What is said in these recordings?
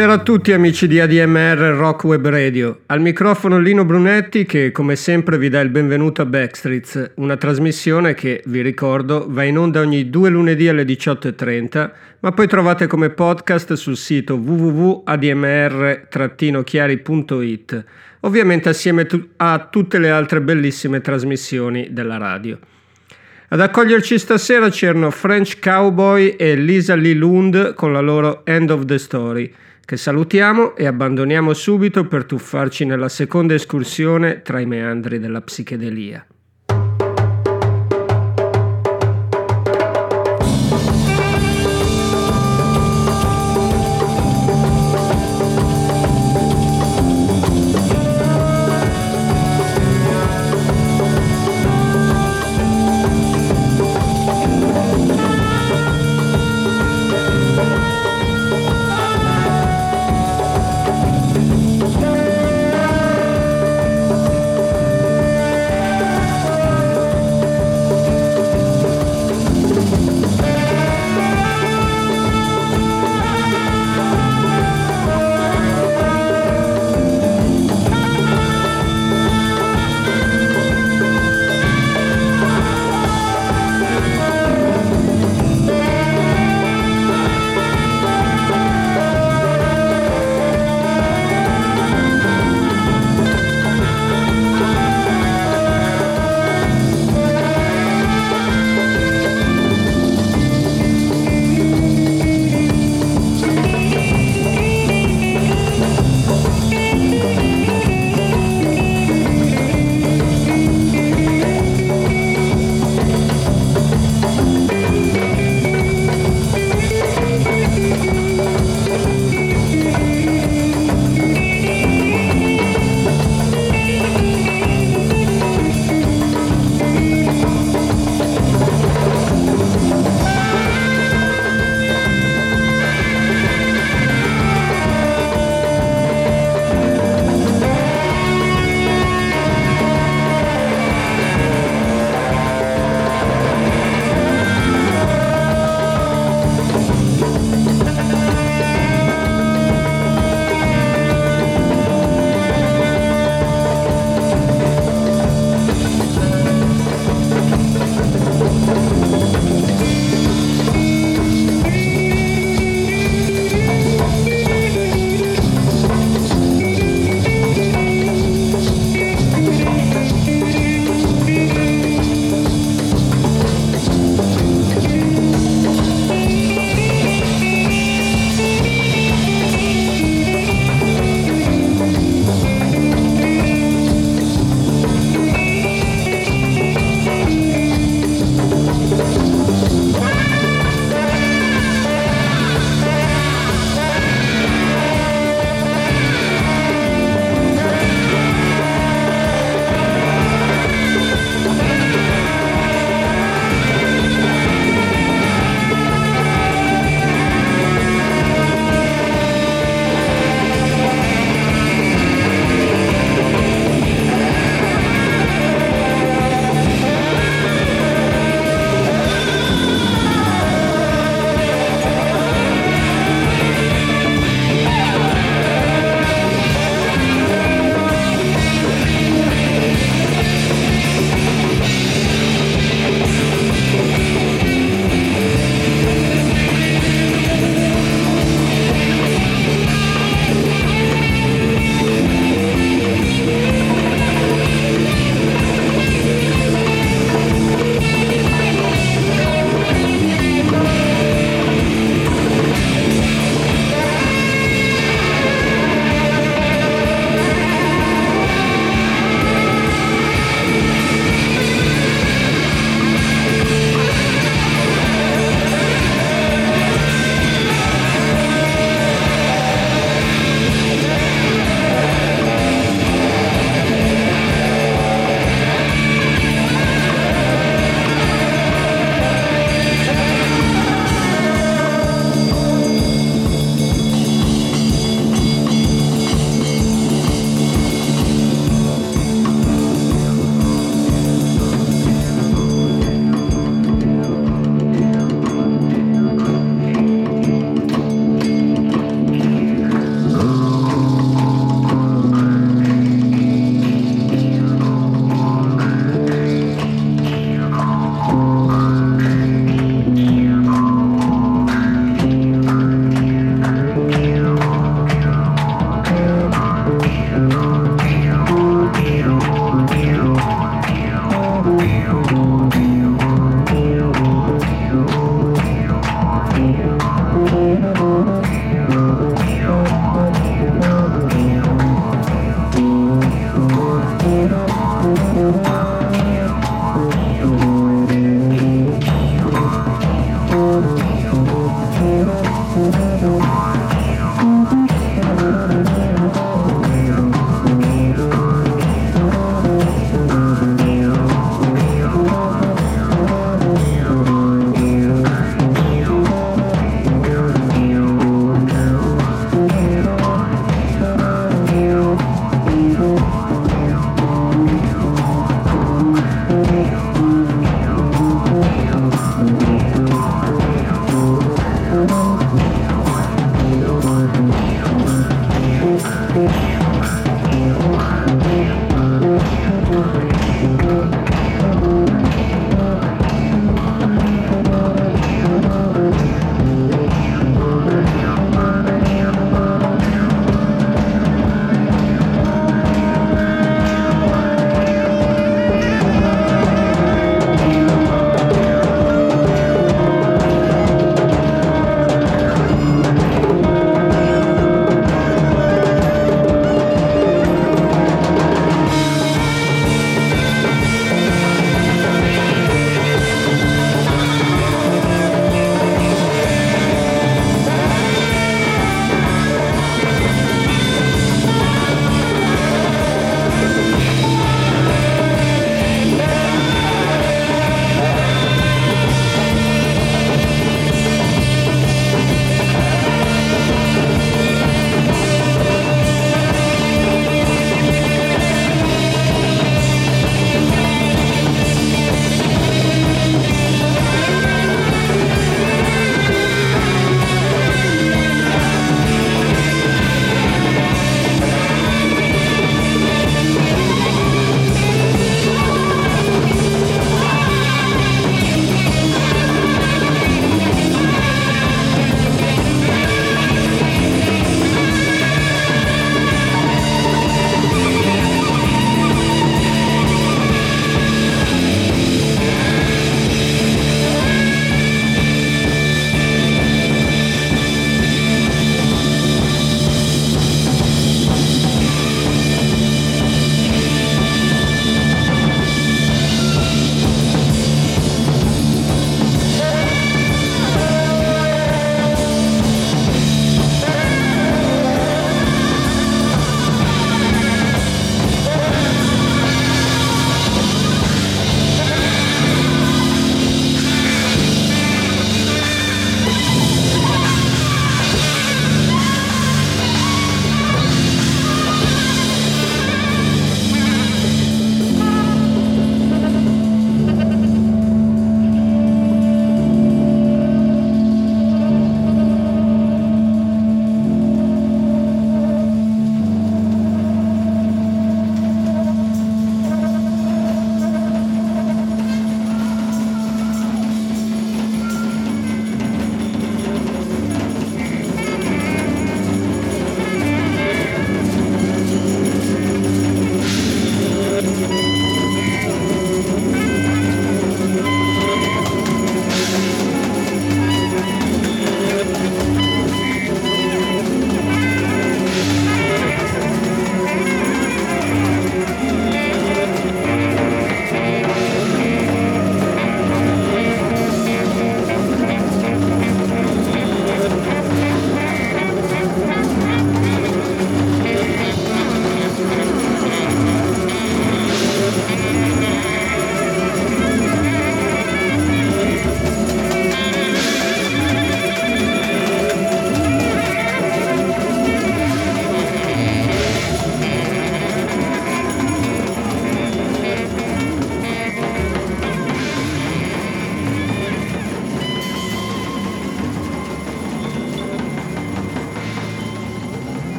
Buonasera a tutti amici di ADMR Rock Web Radio. Al microfono Lino Brunetti che come sempre vi dà il benvenuto a Backstreets, una trasmissione che, vi ricordo, va in onda ogni due lunedì alle 18.30, ma poi trovate come podcast sul sito www.admr-chiari.it, ovviamente assieme a tutte le altre bellissime trasmissioni della radio. Ad accoglierci stasera c'erano French Cowboy e Lisa Lee Lund con la loro End of the Story, che salutiamo e abbandoniamo subito per tuffarci nella seconda escursione tra i meandri della psichedelia.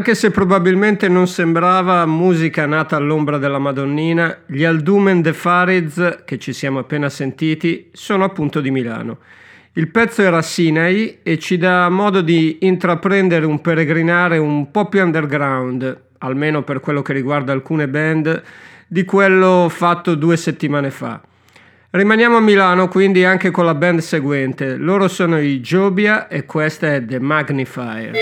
Anche se probabilmente non sembrava musica nata all'ombra della Madonnina, gli Aldumen de Fariz, che ci siamo appena sentiti, sono appunto di Milano. Il pezzo era Sinai e ci dà modo di intraprendere un peregrinare un po' più underground, almeno per quello che riguarda alcune band, di quello fatto due settimane fa. Rimaniamo a Milano quindi anche con la band seguente. Loro sono i Jobia e questa è The Magnifier.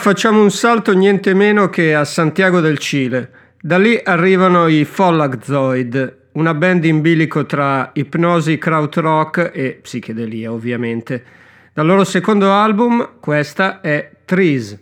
Facciamo un salto niente meno che a Santiago del Cile. Da lì arrivano i Follagzoid, una band in bilico tra ipnosi, krautrock e psichedelia ovviamente. Dal loro secondo album questa è Trees.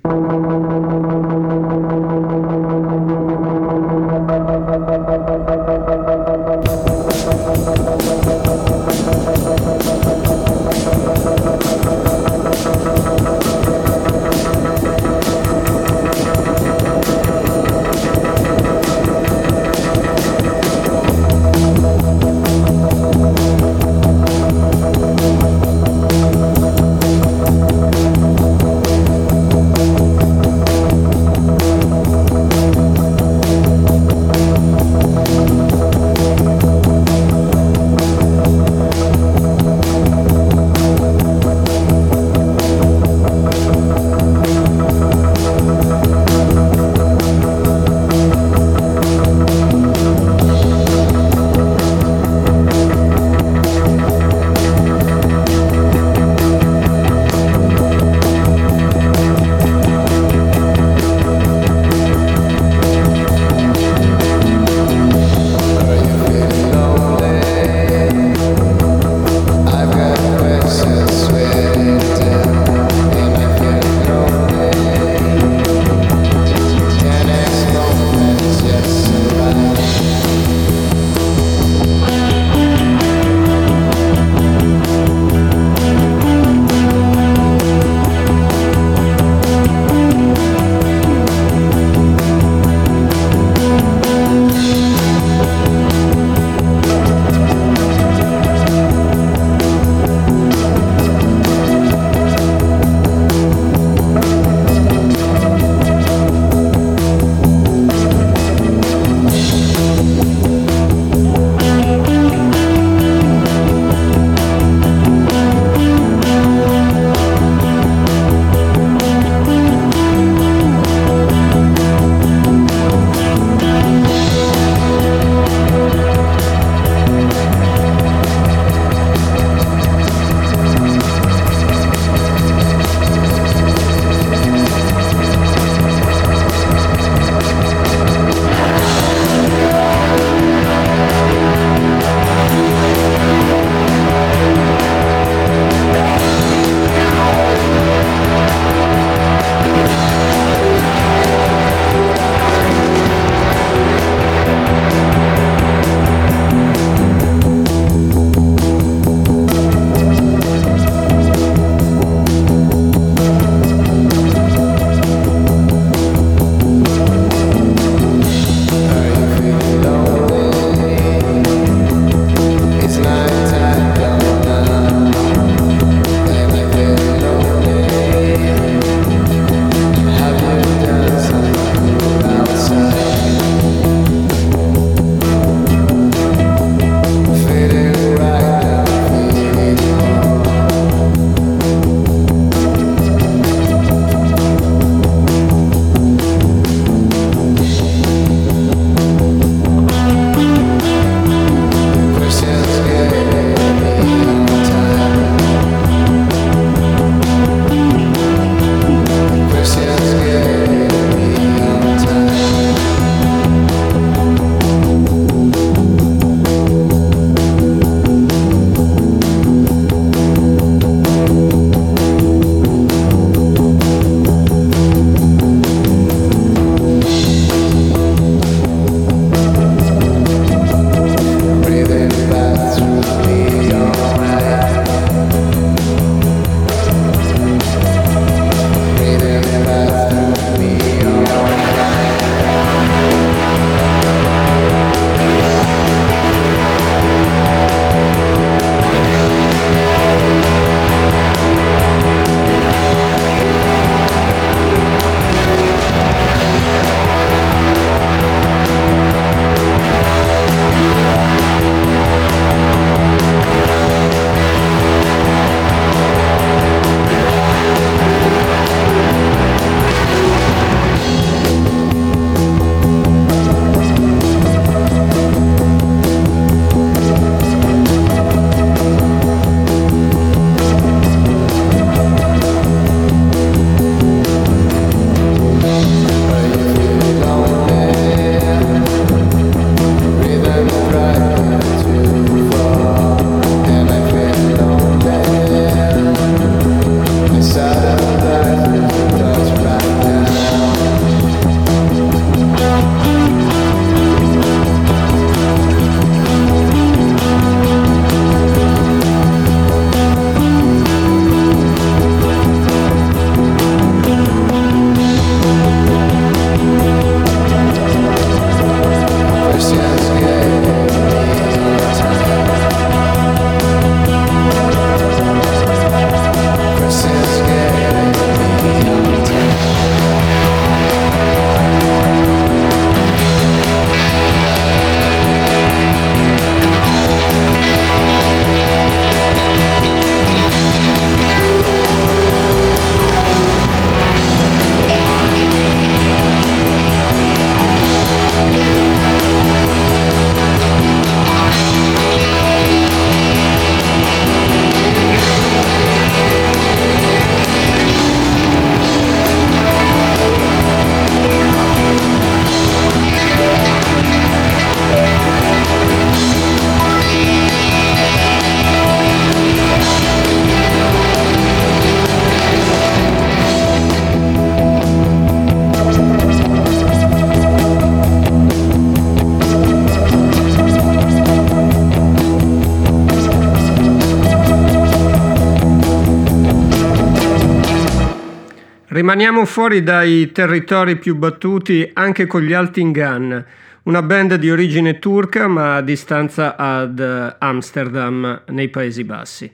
Rimaniamo fuori dai territori più battuti anche con gli Altin Gun, una band di origine turca ma a distanza ad Amsterdam nei Paesi Bassi.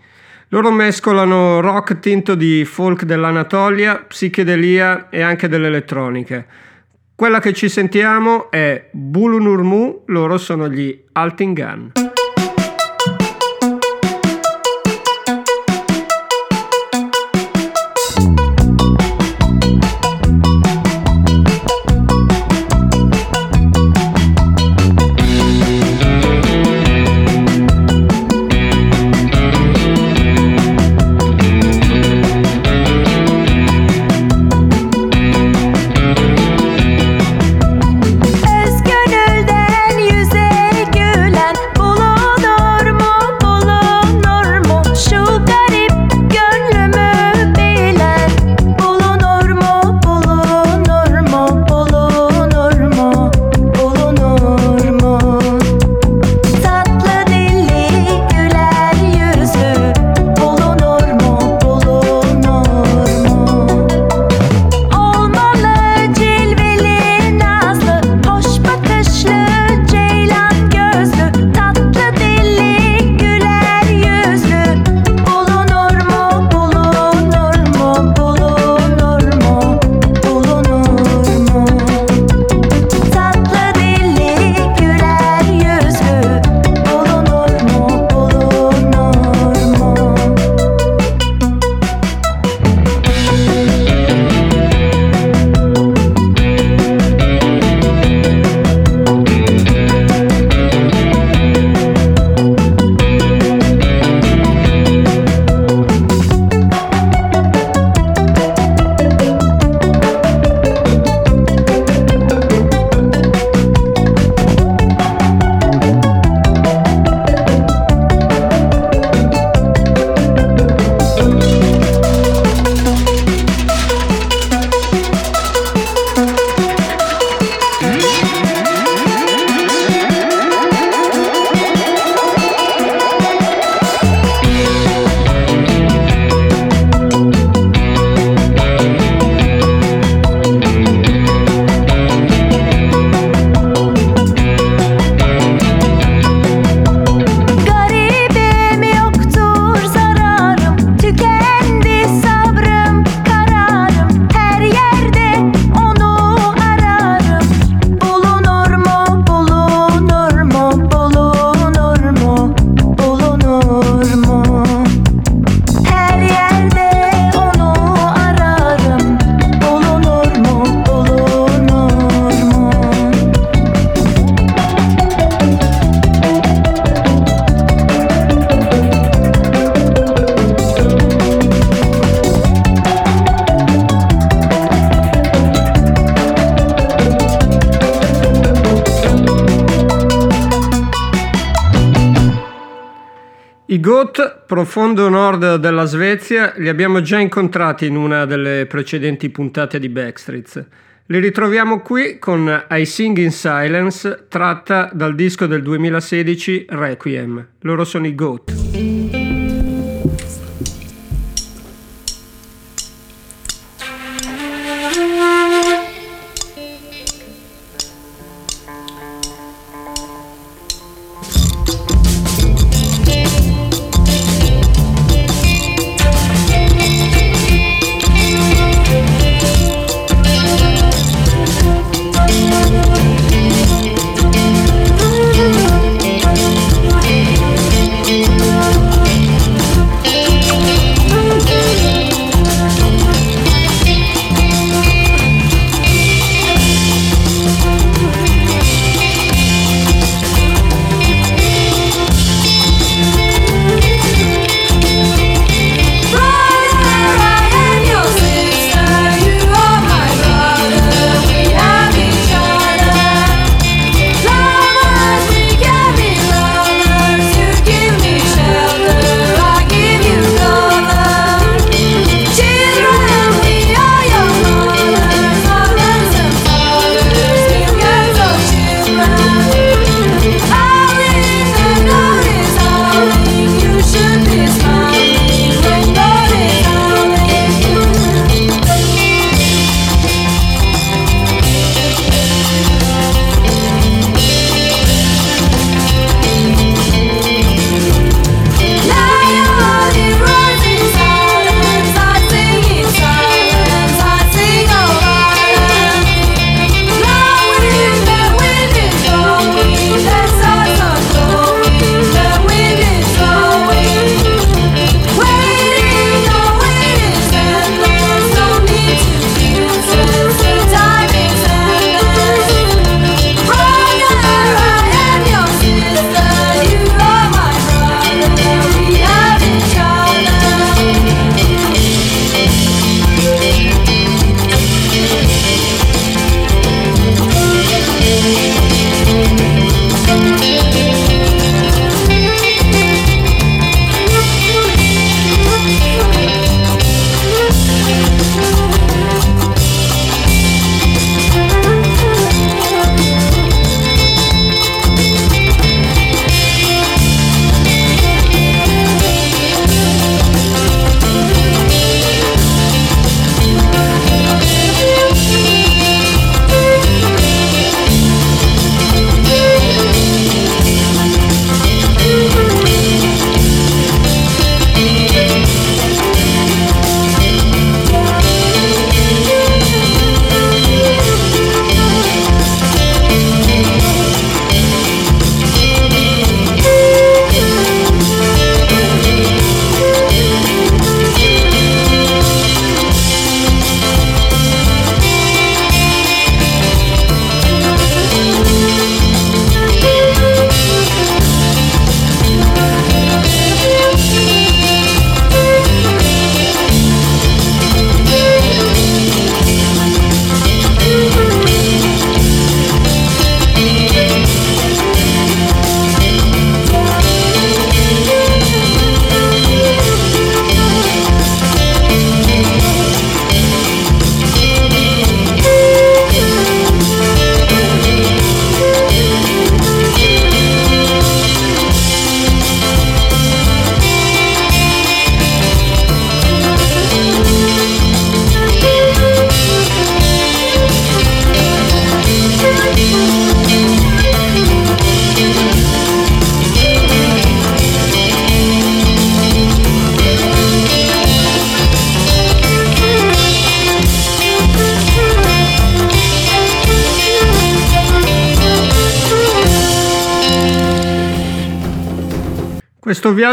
Loro mescolano rock tinto di folk dell'Anatolia, psichedelia e anche dell'elettronica. Quella che ci sentiamo è Bulunurmu, loro sono gli Altin profondo nord della Svezia li abbiamo già incontrati in una delle precedenti puntate di Backstreets. Li ritroviamo qui con I Sing in Silence, tratta dal disco del 2016 Requiem. Loro sono i Goat.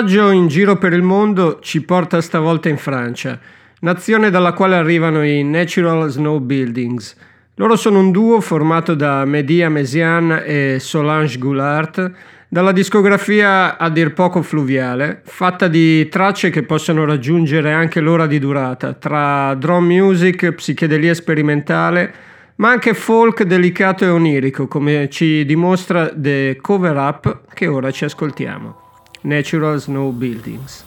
Viaggio in giro per il mondo ci porta stavolta in Francia, nazione dalla quale arrivano i Natural Snow Buildings. Loro sono un duo formato da Mehdi Amesian e Solange Goulart, dalla discografia a dir poco fluviale, fatta di tracce che possono raggiungere anche l'ora di durata, tra drum music, psichedelia sperimentale, ma anche folk delicato e onirico, come ci dimostra The Cover Up che ora ci ascoltiamo. Natural Snow Buildings.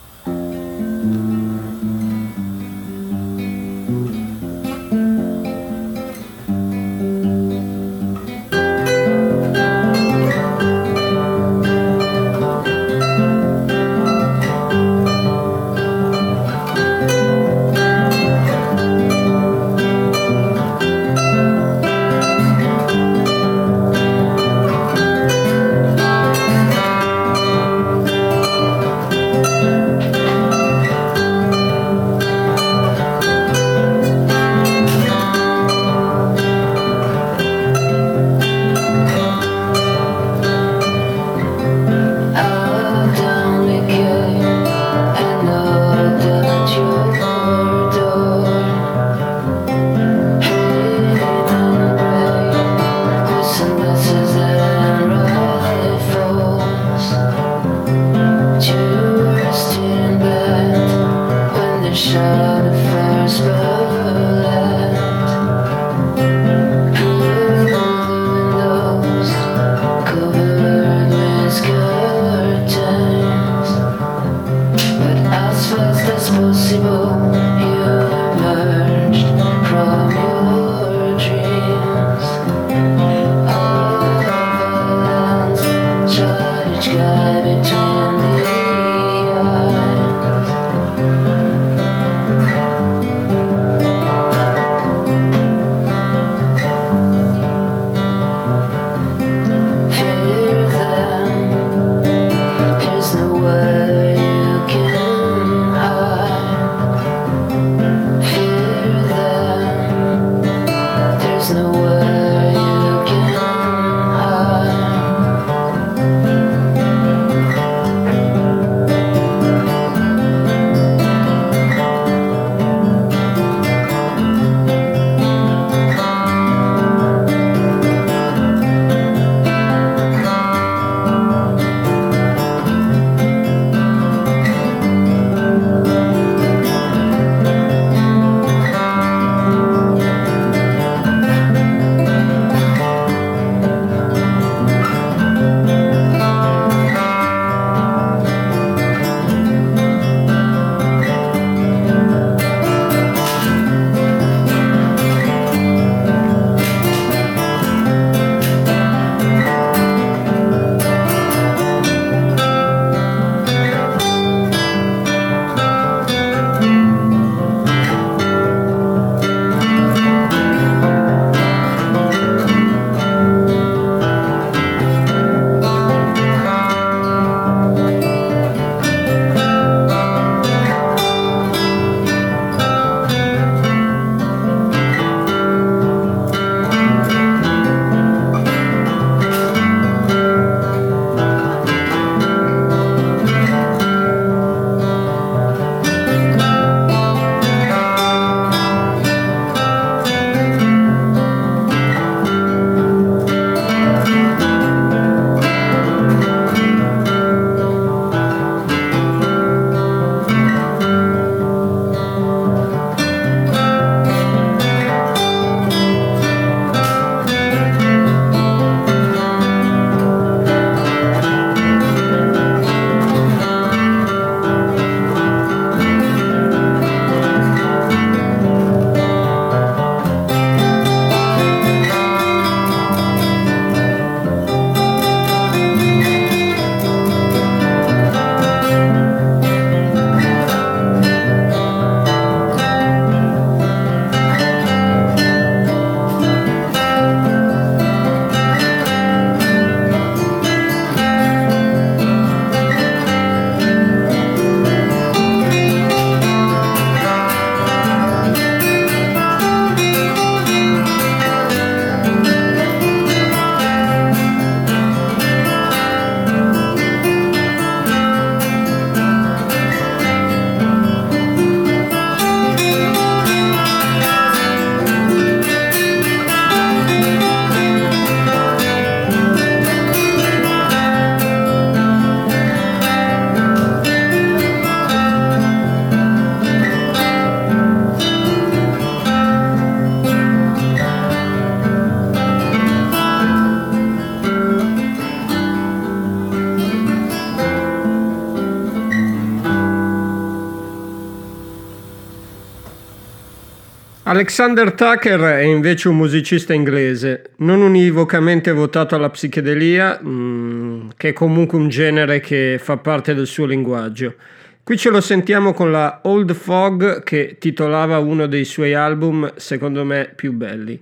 Alexander Tucker è invece un musicista inglese, non univocamente votato alla psichedelia, mm, che è comunque un genere che fa parte del suo linguaggio. Qui ce lo sentiamo con la Old Fog che titolava uno dei suoi album secondo me più belli.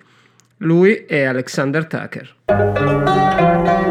Lui è Alexander Tucker.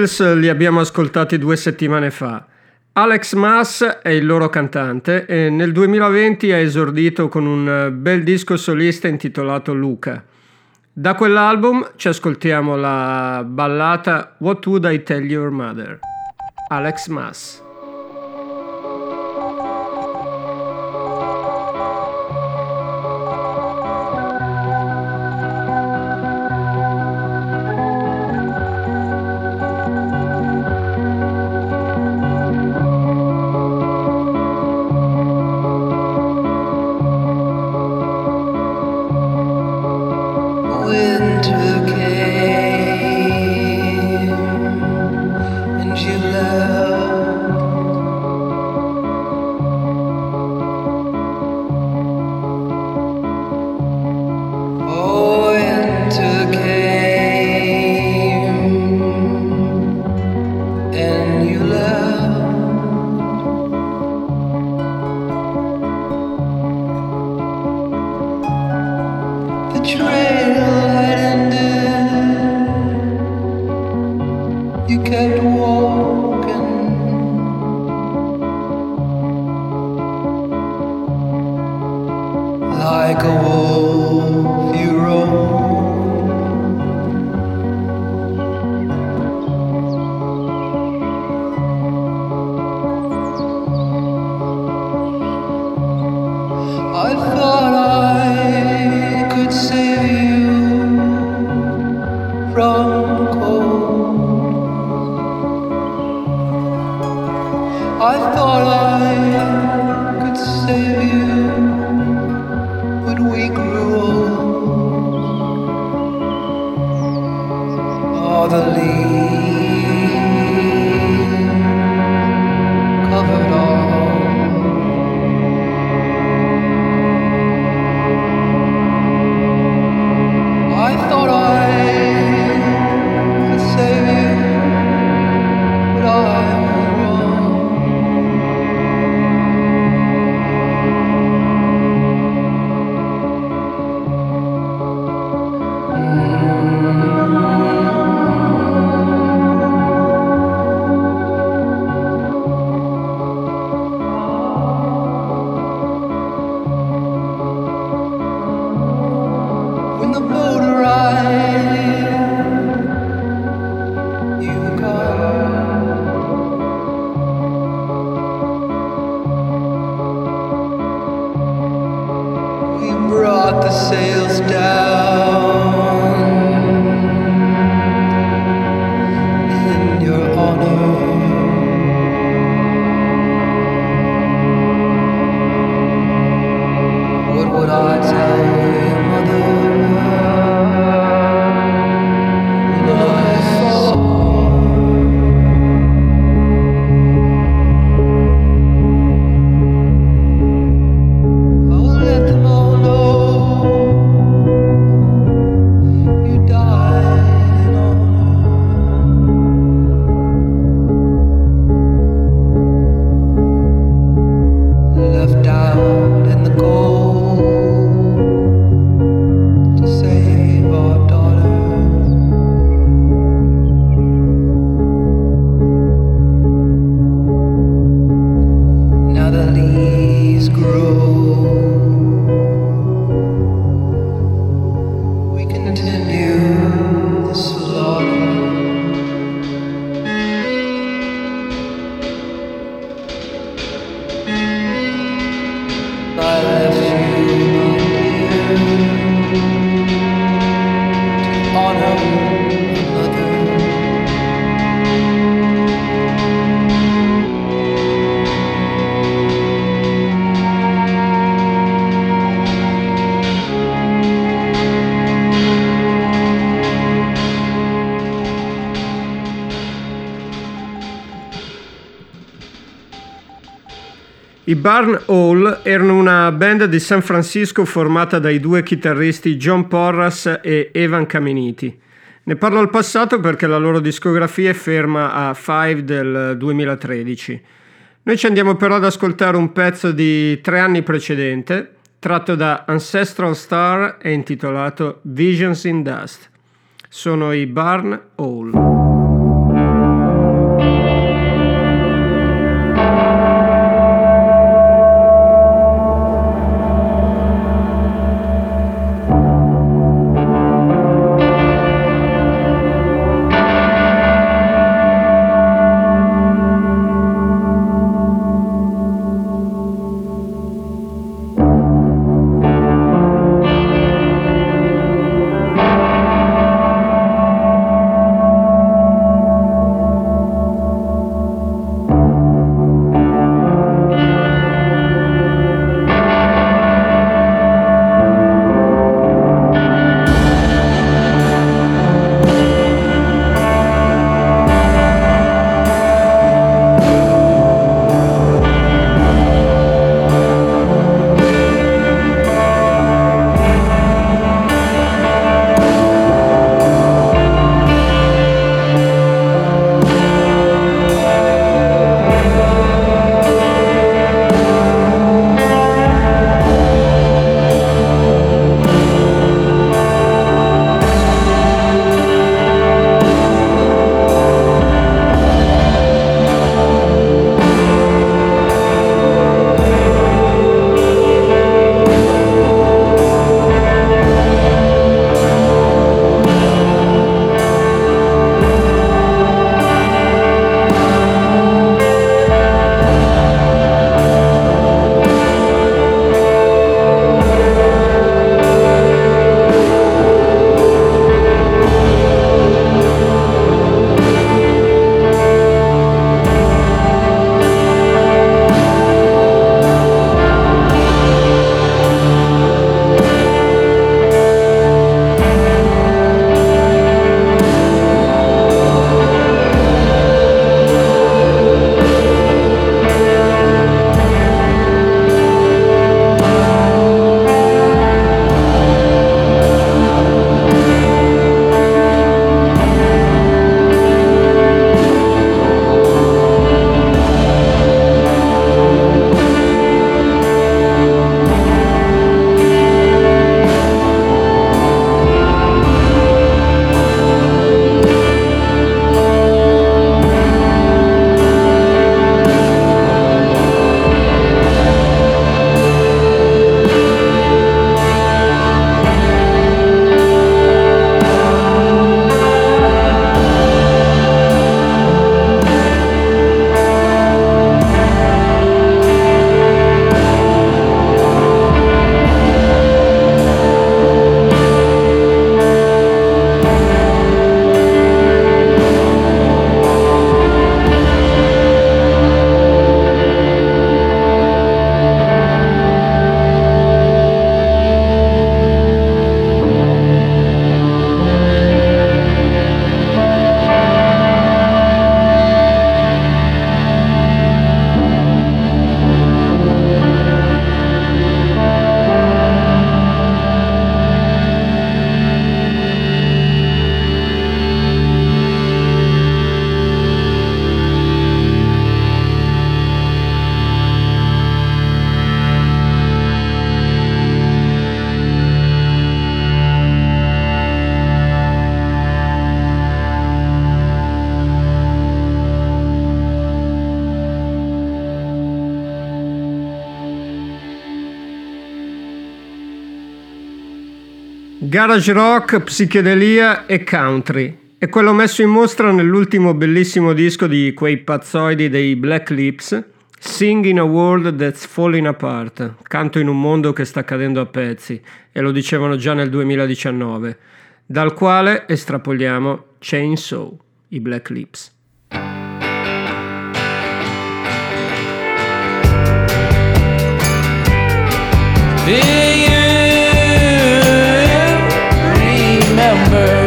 Angels li abbiamo ascoltati due settimane fa. Alex Mass è il loro cantante e nel 2020 ha esordito con un bel disco solista intitolato Luca. Da quell'album ci ascoltiamo la ballata What Would I Tell Your Mother? Alex Mass. Barn Hall erano una band di San Francisco formata dai due chitarristi John Porras e Evan Caminiti. Ne parlo al passato perché la loro discografia è ferma a Five del 2013. Noi ci andiamo però ad ascoltare un pezzo di tre anni precedente, tratto da Ancestral Star e intitolato Visions in Dust. Sono i Barn Hall. Garage rock, psichedelia e country. È quello messo in mostra nell'ultimo bellissimo disco di quei pazzoidi dei Black Lips, Sing in a World That's Falling Apart, canto in un mondo che sta cadendo a pezzi, e lo dicevano già nel 2019, dal quale estrapoliamo Chainsaw, i Black Lips. Do remember.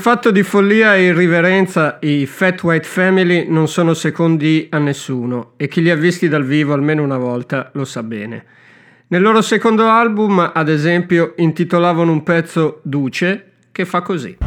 Fatto di follia e irriverenza i Fat White Family non sono secondi a nessuno e chi li ha visti dal vivo almeno una volta lo sa bene. Nel loro secondo album, ad esempio, intitolavano un pezzo Duce che fa così.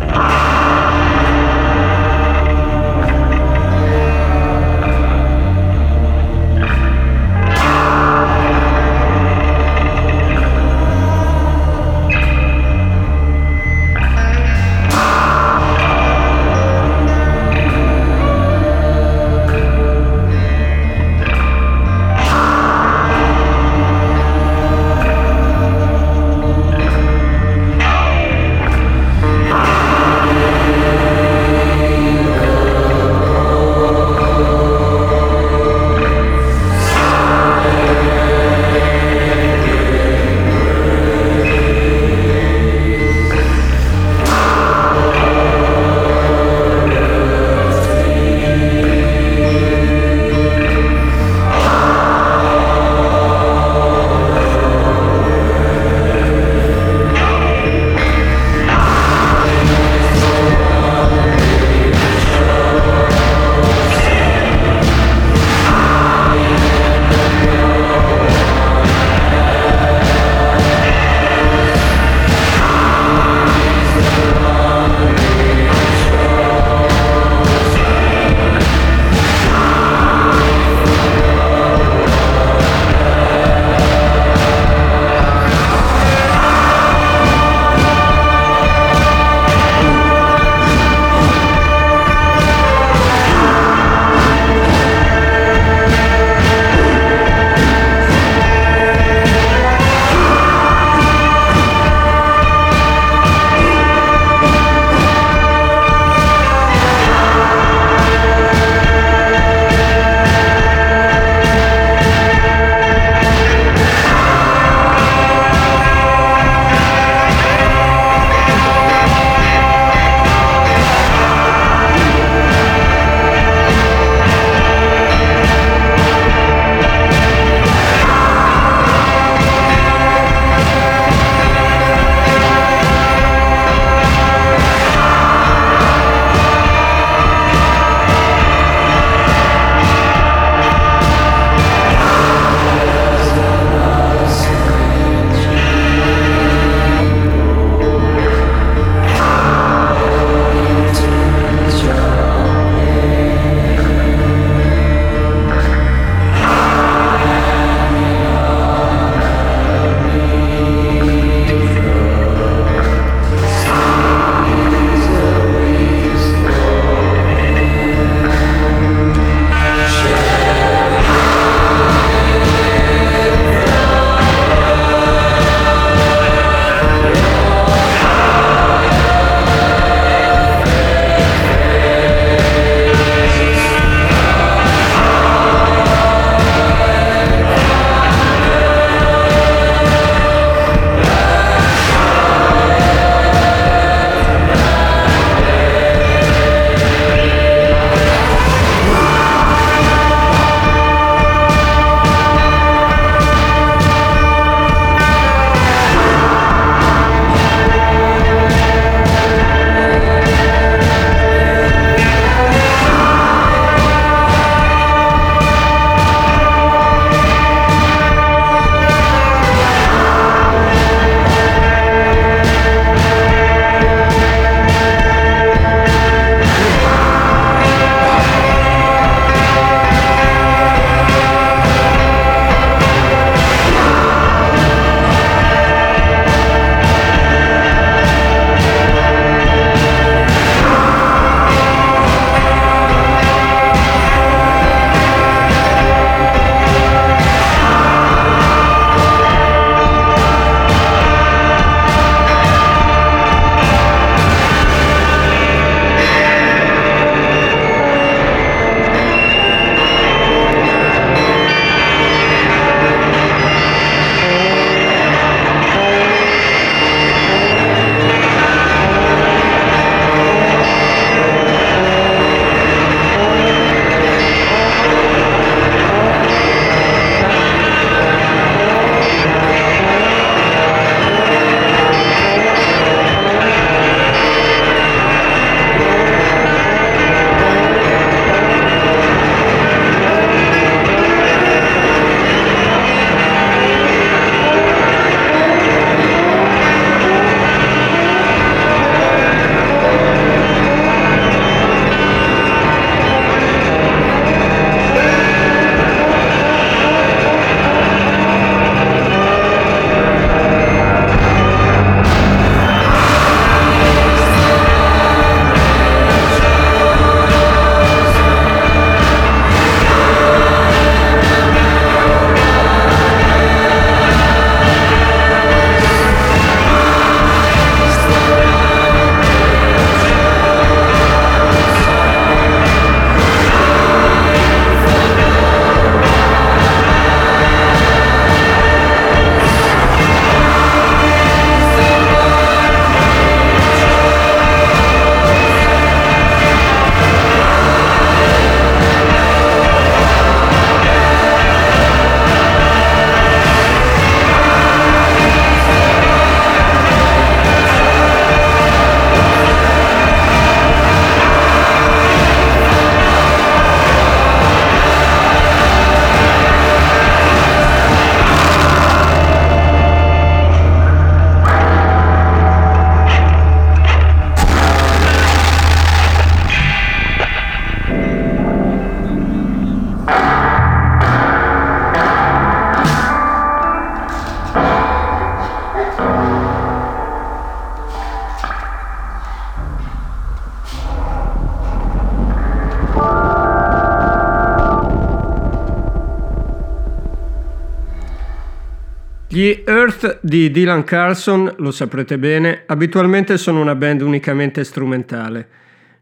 Gli Earth di Dylan Carlson, lo saprete bene, abitualmente sono una band unicamente strumentale.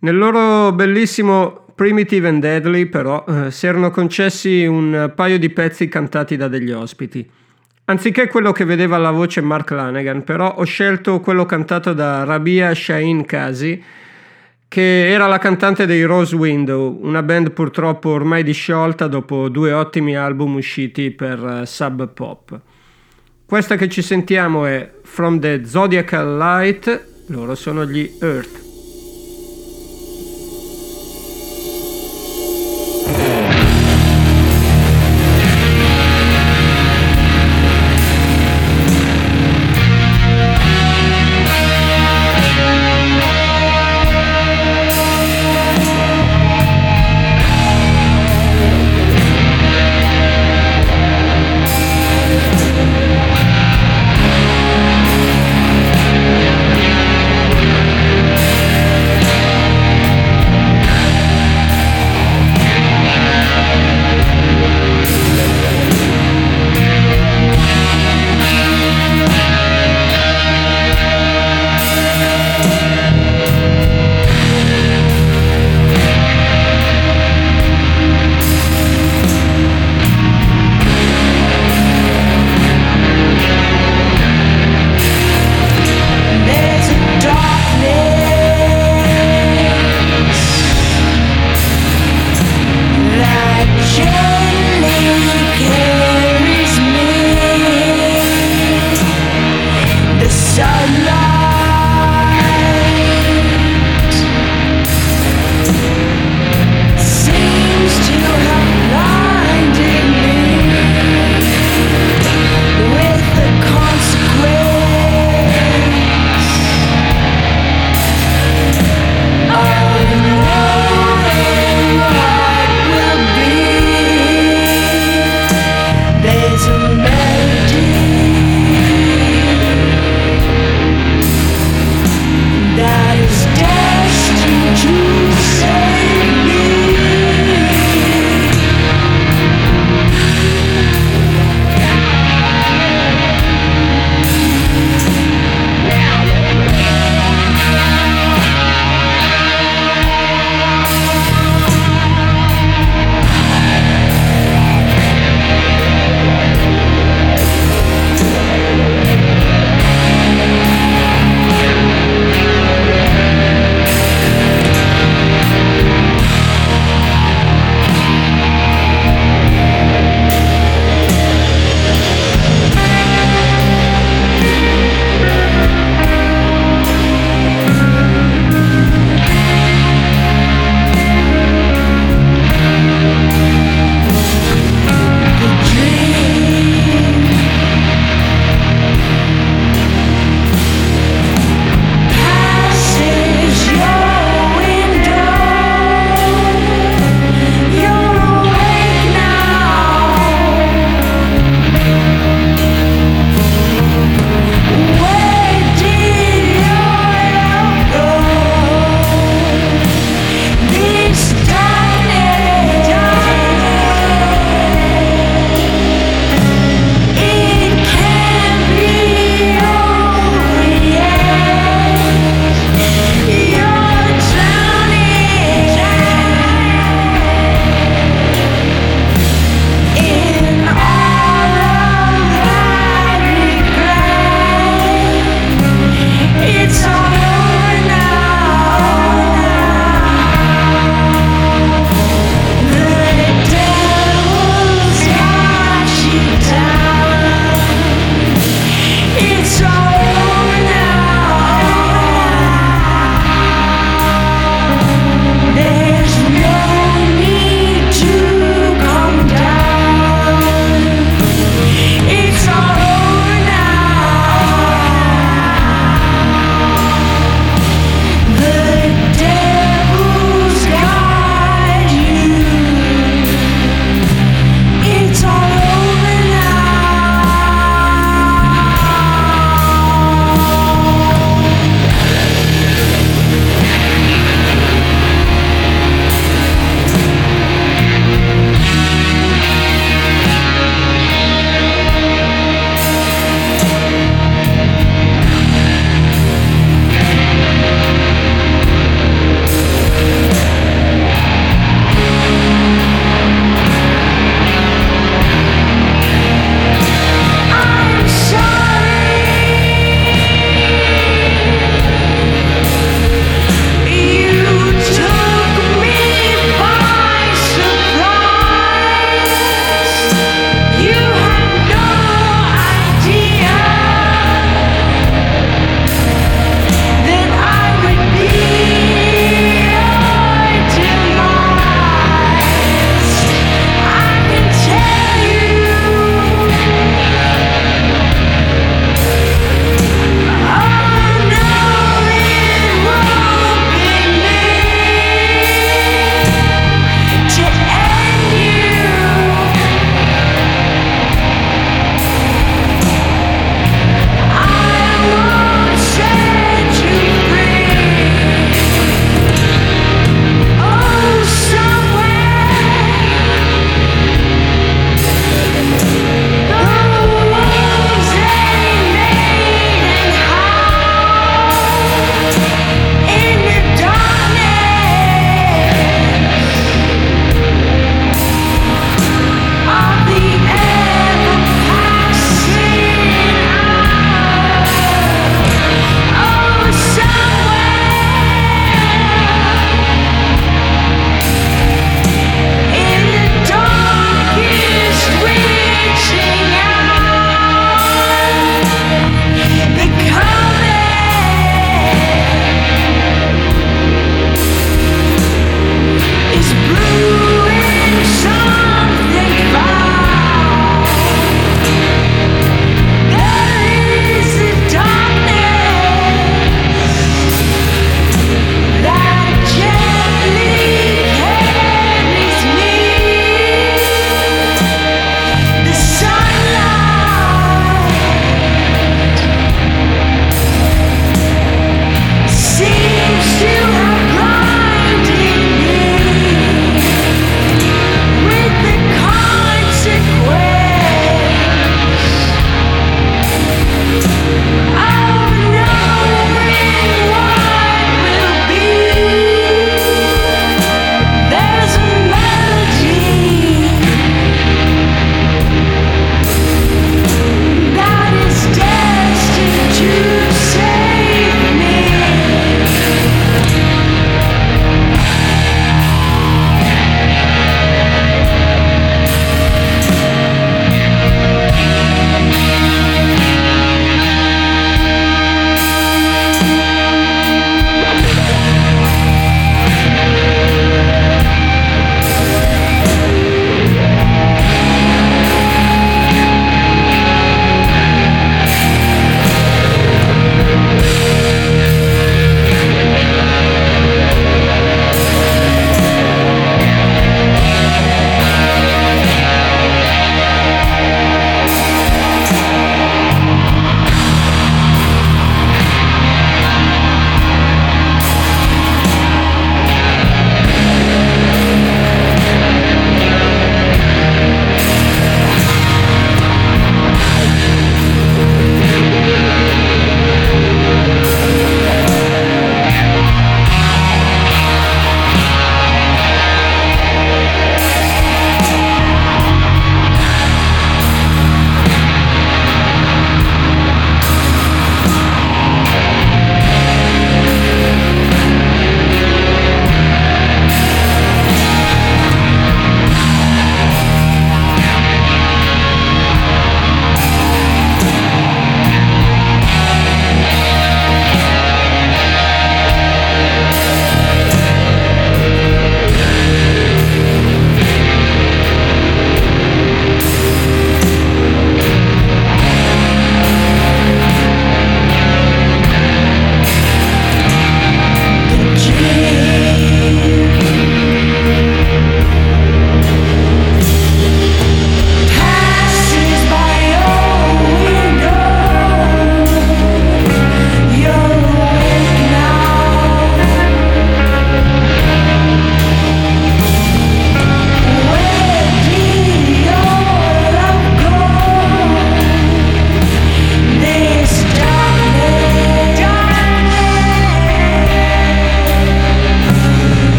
Nel loro bellissimo Primitive and Deadly, però, eh, si erano concessi un paio di pezzi cantati da degli ospiti. Anziché quello che vedeva la voce Mark Lanegan, però ho scelto quello cantato da Rabia Shahin Kazi, che era la cantante dei Rose Window, una band purtroppo ormai disciolta dopo due ottimi album usciti per uh, Sub Pop. Questa che ci sentiamo è From the Zodiacal Light, loro sono gli Earth.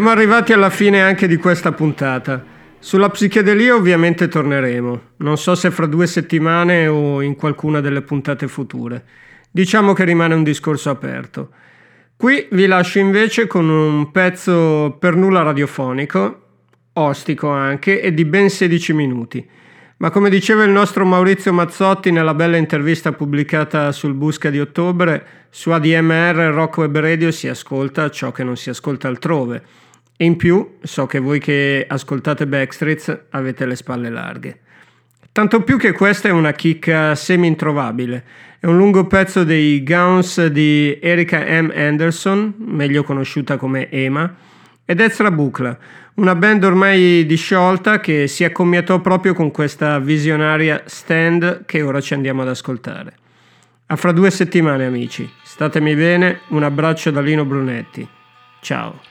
Siamo arrivati alla fine anche di questa puntata. Sulla psichedelia ovviamente torneremo, non so se fra due settimane o in qualcuna delle puntate future. Diciamo che rimane un discorso aperto. Qui vi lascio invece con un pezzo per nulla radiofonico, ostico anche, e di ben 16 minuti. Ma come diceva il nostro Maurizio Mazzotti nella bella intervista pubblicata sul Busca di ottobre, su ADMR Rock Web Radio si ascolta ciò che non si ascolta altrove. E in più so che voi che ascoltate Backstreets avete le spalle larghe. Tanto più che questa è una chicca semi-introvabile. È un lungo pezzo dei Gowns di Erika M. Anderson, meglio conosciuta come Ema, ed Ezra Bucla, una band ormai disciolta che si accommiatò proprio con questa visionaria stand che ora ci andiamo ad ascoltare. A fra due settimane amici, statemi bene, un abbraccio da Lino Brunetti. Ciao.